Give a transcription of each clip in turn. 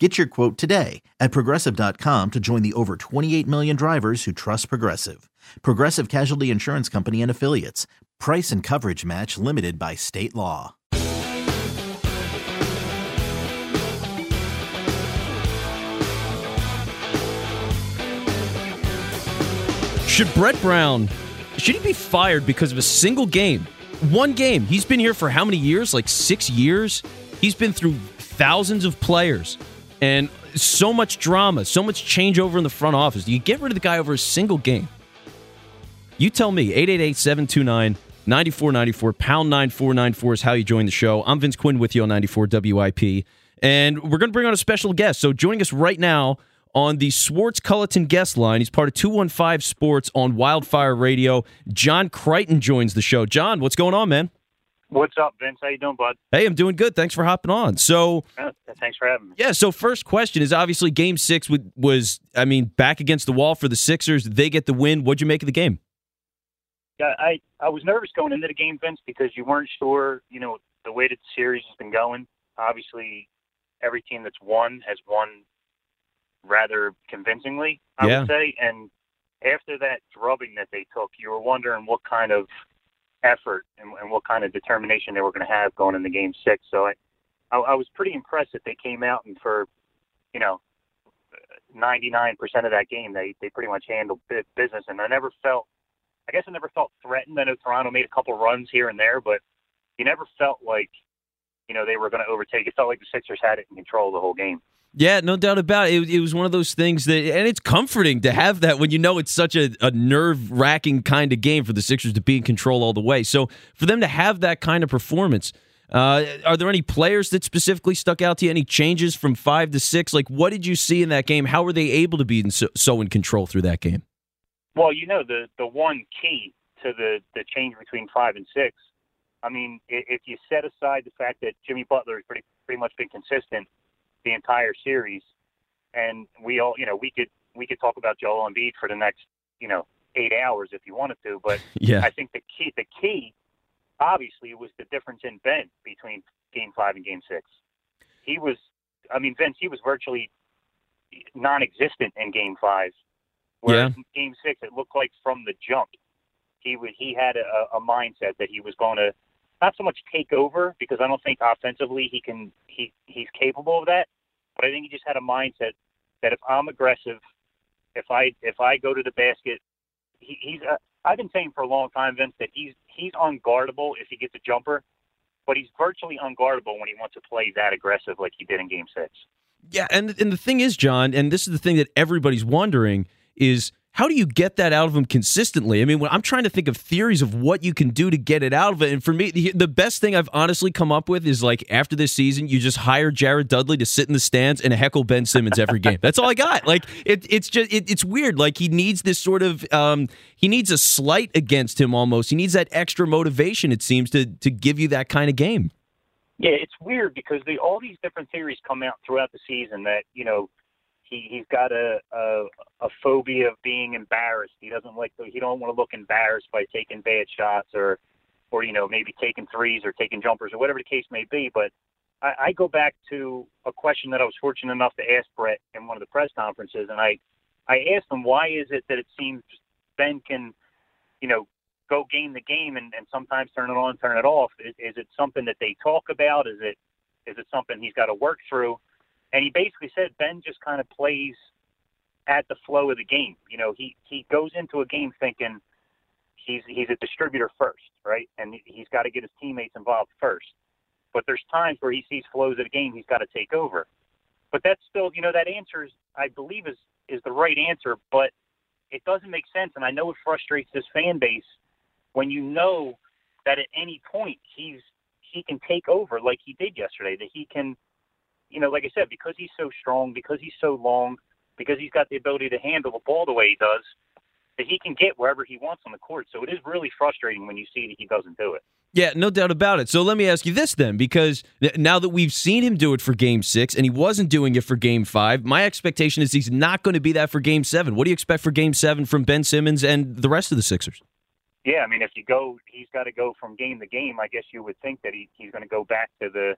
Get your quote today at progressive.com to join the over 28 million drivers who trust Progressive. Progressive Casualty Insurance Company and Affiliates. Price and coverage match limited by state law. Should Brett Brown should he be fired because of a single game? One game. He's been here for how many years? Like 6 years. He's been through thousands of players and so much drama, so much changeover in the front office. Do you get rid of the guy over a single game? You tell me. 888 729 9494, pound 9494 is how you join the show. I'm Vince Quinn with you on 94 WIP. And we're going to bring on a special guest. So joining us right now on the Swartz Culleton guest line, he's part of 215 Sports on Wildfire Radio. John Crichton joins the show. John, what's going on, man? What's up, Vince? How you doing, bud? Hey, I'm doing good. Thanks for hopping on. So, thanks for having me. Yeah. So, first question is obviously Game Six was, I mean, back against the wall for the Sixers. They get the win. What'd you make of the game? Yeah, I I was nervous going into the game, Vince, because you weren't sure, you know, the way that the series has been going. Obviously, every team that's won has won rather convincingly, I yeah. would say. And after that drubbing that they took, you were wondering what kind of effort and, and what kind of determination they were going to have going into Game Six. So I, I, I was pretty impressed that they came out and for, you know, 99% of that game, they they pretty much handled business. And I never felt I guess I never felt threatened. I know Toronto made a couple runs here and there, but you never felt like, you know, they were going to overtake. It felt like the Sixers had it in control the whole game. Yeah, no doubt about it. it. it. was one of those things that, and it's comforting to have that when you know it's such a, a nerve wracking kind of game for the Sixers to be in control all the way. So for them to have that kind of performance, uh, are there any players that specifically stuck out to you? Any changes from five to six? Like, what did you see in that game? How were they able to be in so, so in control through that game? Well, you know the the one key to the the change between five and six. I mean, if you set aside the fact that Jimmy Butler has pretty pretty much been consistent the entire series, and we all, you know, we could we could talk about Joel Embiid for the next, you know, eight hours if you wanted to, but yeah. I think the key the key obviously it was the difference in Ben between Game Five and Game Six. He was, I mean, Vince, he was virtually non-existent in Game Five Whereas yeah. Game Six, it looked like from the jump, he would he had a, a mindset that he was going to not so much take over because I don't think offensively he can he he's capable of that, but I think he just had a mindset that if I'm aggressive, if I if I go to the basket, he, he's. Uh, I've been saying for a long time, Vince, that he's he's unguardable if he gets a jumper, but he's virtually unguardable when he wants to play that aggressive like he did in Game Six. Yeah, and and the thing is, John, and this is the thing that everybody's wondering is how do you get that out of him consistently? I mean, when I'm trying to think of theories of what you can do to get it out of it, and for me, the, best thing I've honestly come up with is like after this season, you just hire Jared Dudley to sit in the stands and heckle Ben Simmons every game. That's all I got. Like it, it's just it, it's weird. Like he needs this sort of um, he needs a slight against him almost. He needs that extra motivation. It seems to to give you that kind of game. Yeah, it's weird because the, all these different theories come out throughout the season that you know he he's got a, a a phobia of being embarrassed. He doesn't like he don't want to look embarrassed by taking bad shots or or you know maybe taking threes or taking jumpers or whatever the case may be. But I, I go back to a question that I was fortunate enough to ask Brett in one of the press conferences, and I I asked him why is it that it seems Ben can you know go game the game and, and sometimes turn it on, turn it off. Is, is it something that they talk about? Is it is it something he's got to work through? And he basically said Ben just kind of plays at the flow of the game. You know, he he goes into a game thinking he's he's a distributor first, right? And he's got to get his teammates involved first. But there's times where he sees flows of the game, he's got to take over. But that's still, you know, that answer is, I believe, is is the right answer. But it doesn't make sense, and I know it frustrates this fan base when you know that at any point he's he can take over like he did yesterday. That he can you know, like I said, because he's so strong, because he's so long, because he's got the ability to handle the ball the way he does, that he can get wherever he wants on the court. So it is really frustrating when you see that he doesn't do it. Yeah, no doubt about it. So let me ask you this then, because now that we've seen him do it for game six and he wasn't doing it for game five, my expectation is he's not going to be that for game seven. What do you expect for game seven from Ben Simmons and the rest of the Sixers? Yeah, I mean, if you go, he's got to go from game to game. I guess you would think that he, he's going to go back to the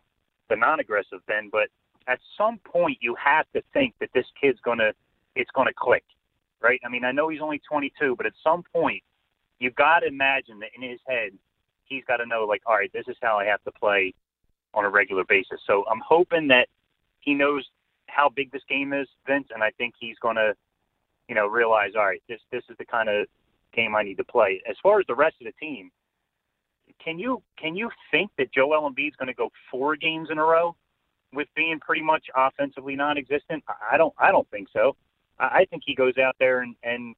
the non-aggressive Ben, but at some point you have to think that this kid's to it's to click, right? I mean, I know he's only 22, but at some point you've got to imagine that in his head he's got to know like, all right, this is how I have to play on a regular basis. So I'm hoping that he knows how big this game is, Vince, and I think he's to, you know, realize, all right, this this is the kind of game I need to play. As far as the rest of the team, can you can you think that Joel Embiid's going to go four games in a row with being pretty much offensively non-existent? I don't I don't think so. I think he goes out there and and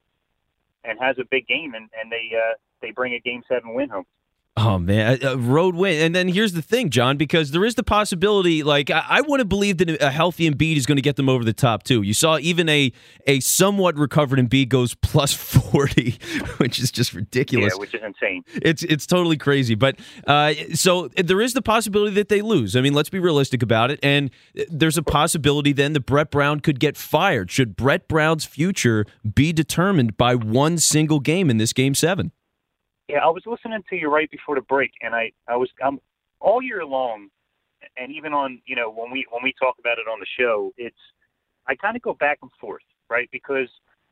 and has a big game, and and they uh, they bring a game seven win home. Oh man, a road win. And then here's the thing, John, because there is the possibility. Like I, I would have believed that a healthy Embiid is going to get them over the top too. You saw even a a somewhat recovered Embiid goes plus forty, which is just ridiculous. Yeah, which is insane. It's it's totally crazy. But uh, so there is the possibility that they lose. I mean, let's be realistic about it. And uh, there's a possibility then that Brett Brown could get fired. Should Brett Brown's future be determined by one single game in this game seven? Yeah, I was listening to you right before the break, and I I was I'm all year long, and even on you know when we when we talk about it on the show, it's I kind of go back and forth, right? Because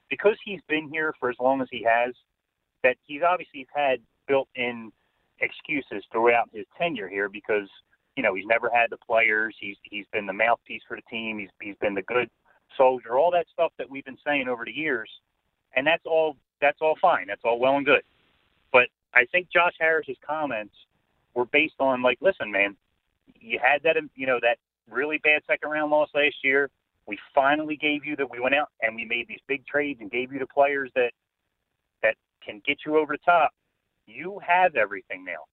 because he's been here for as long as he has, that he's obviously had built-in excuses throughout his tenure here because you know he's never had the players, he's he's been the mouthpiece for the team, he's he's been the good soldier, all that stuff that we've been saying over the years, and that's all that's all fine, that's all well and good. I think Josh Harris's comments were based on like, listen, man, you had that, you know, that really bad second round loss last year. We finally gave you that. We went out and we made these big trades and gave you the players that that can get you over the top. You have everything now.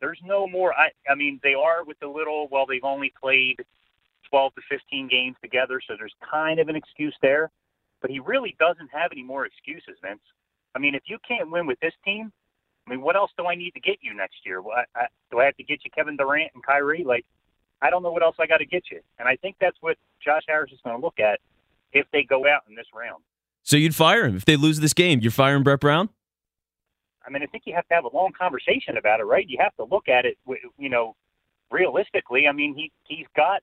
There's no more. I, I mean, they are with the little. Well, they've only played 12 to 15 games together, so there's kind of an excuse there. But he really doesn't have any more excuses, Vince. I mean, if you can't win with this team, I mean, what else do I need to get you next year? What, I, do I have to get you Kevin Durant and Kyrie? Like, I don't know what else I got to get you. And I think that's what Josh Harris is going to look at if they go out in this round. So you'd fire him if they lose this game. You're firing Brett Brown. I mean, I think you have to have a long conversation about it, right? You have to look at it, you know, realistically. I mean, he he's got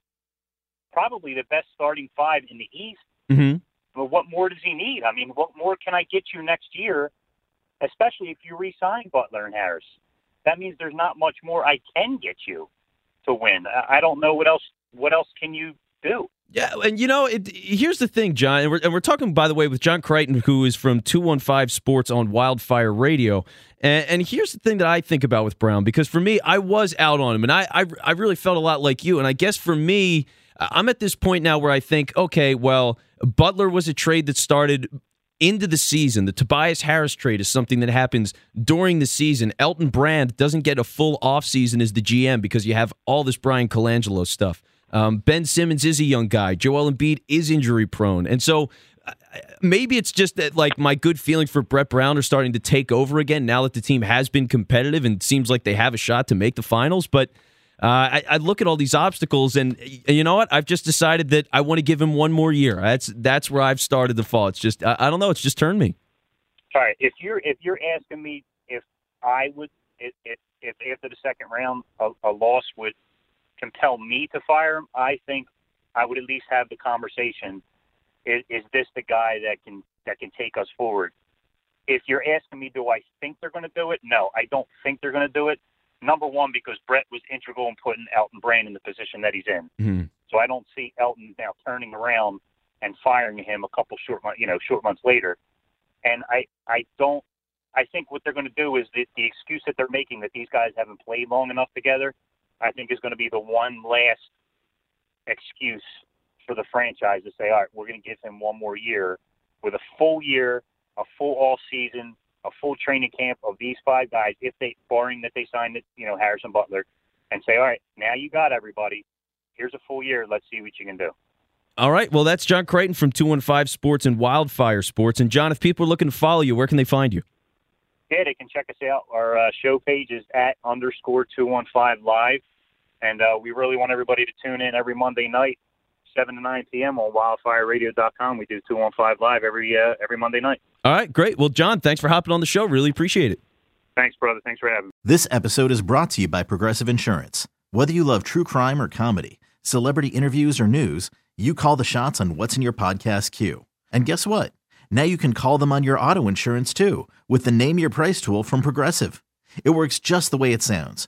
probably the best starting five in the East. Mm-hmm. But what more does he need? I mean, what more can I get you next year especially if you re-sign Butler and Harris. That means there's not much more I can get you to win. I don't know what else. What else can you do? Yeah, and you know, it, here's the thing, John, and we're, and we're talking, by the way, with John Crichton, who is from 215 Sports on Wildfire Radio. And, and, here's the thing that I think about with Brown, because for me, I was out on him, and I, I, I really felt a lot like you. And I guess for me, I'm at this point now where I think, okay, well, Butler was a trade that started into the season. The Tobias Harris trade is something that happens during the season. Elton Brand doesn't get a full offseason as the GM because you have all this Bryan Colangelo stuff. Um, ben Simmons is a young guy. Joel Embiid is injury prone. And so uh, maybe it's just that like my good feelings for Brett Brown are starting to take over again now that the team has been competitive and seems like they have a shot to make the finals. But uh, I, I, look at all these obstacles, and you know what? I've just decided that I want to give him one more year. That's that's where I've started to fall. It's just I, I don't know. It's just turned me. All right. If you're if you're asking me if I would if if, if after the second round a, a loss would compel me to fire him, I think I would at least have the conversation. Is, is this the guy that can that can take us forward? If you're asking me, do I think they're going to do it? No, I don't think they're going to do it. Number one, because Brett was integral in putting Elton Brand in the position that he's in. Mm-hmm. So I don't see Elton now turning around and firing him a couple short months, you know, short months later. And I, I don't. I think what they're going to do is the, the excuse that they're making that these guys haven't played long enough together. I think is going to be the one last excuse for the franchise to say, all right, we're going to give him one more year with a full year, a full all season, a full training camp of these five guys, if they, barring that they sign, it, you know, Harris and Butler, and say, all right, now you got everybody. Here's a full year. Let's see what you can do. All right. Well, that's John Creighton from 215 Sports and Wildfire Sports. And John, if people are looking to follow you, where can they find you? Yeah, they can check us out. Our uh, show page is at underscore 215 live. And uh, we really want everybody to tune in every Monday night, 7 to 9 p.m. on wildfireradio.com. We do 215 live every uh, every Monday night. All right. Great. Well, John, thanks for hopping on the show. Really appreciate it. Thanks, brother. Thanks for having me. This episode is brought to you by Progressive Insurance. Whether you love true crime or comedy, celebrity interviews or news, you call the shots on what's in your podcast queue. And guess what? Now you can call them on your auto insurance too with the Name Your Price tool from Progressive. It works just the way it sounds.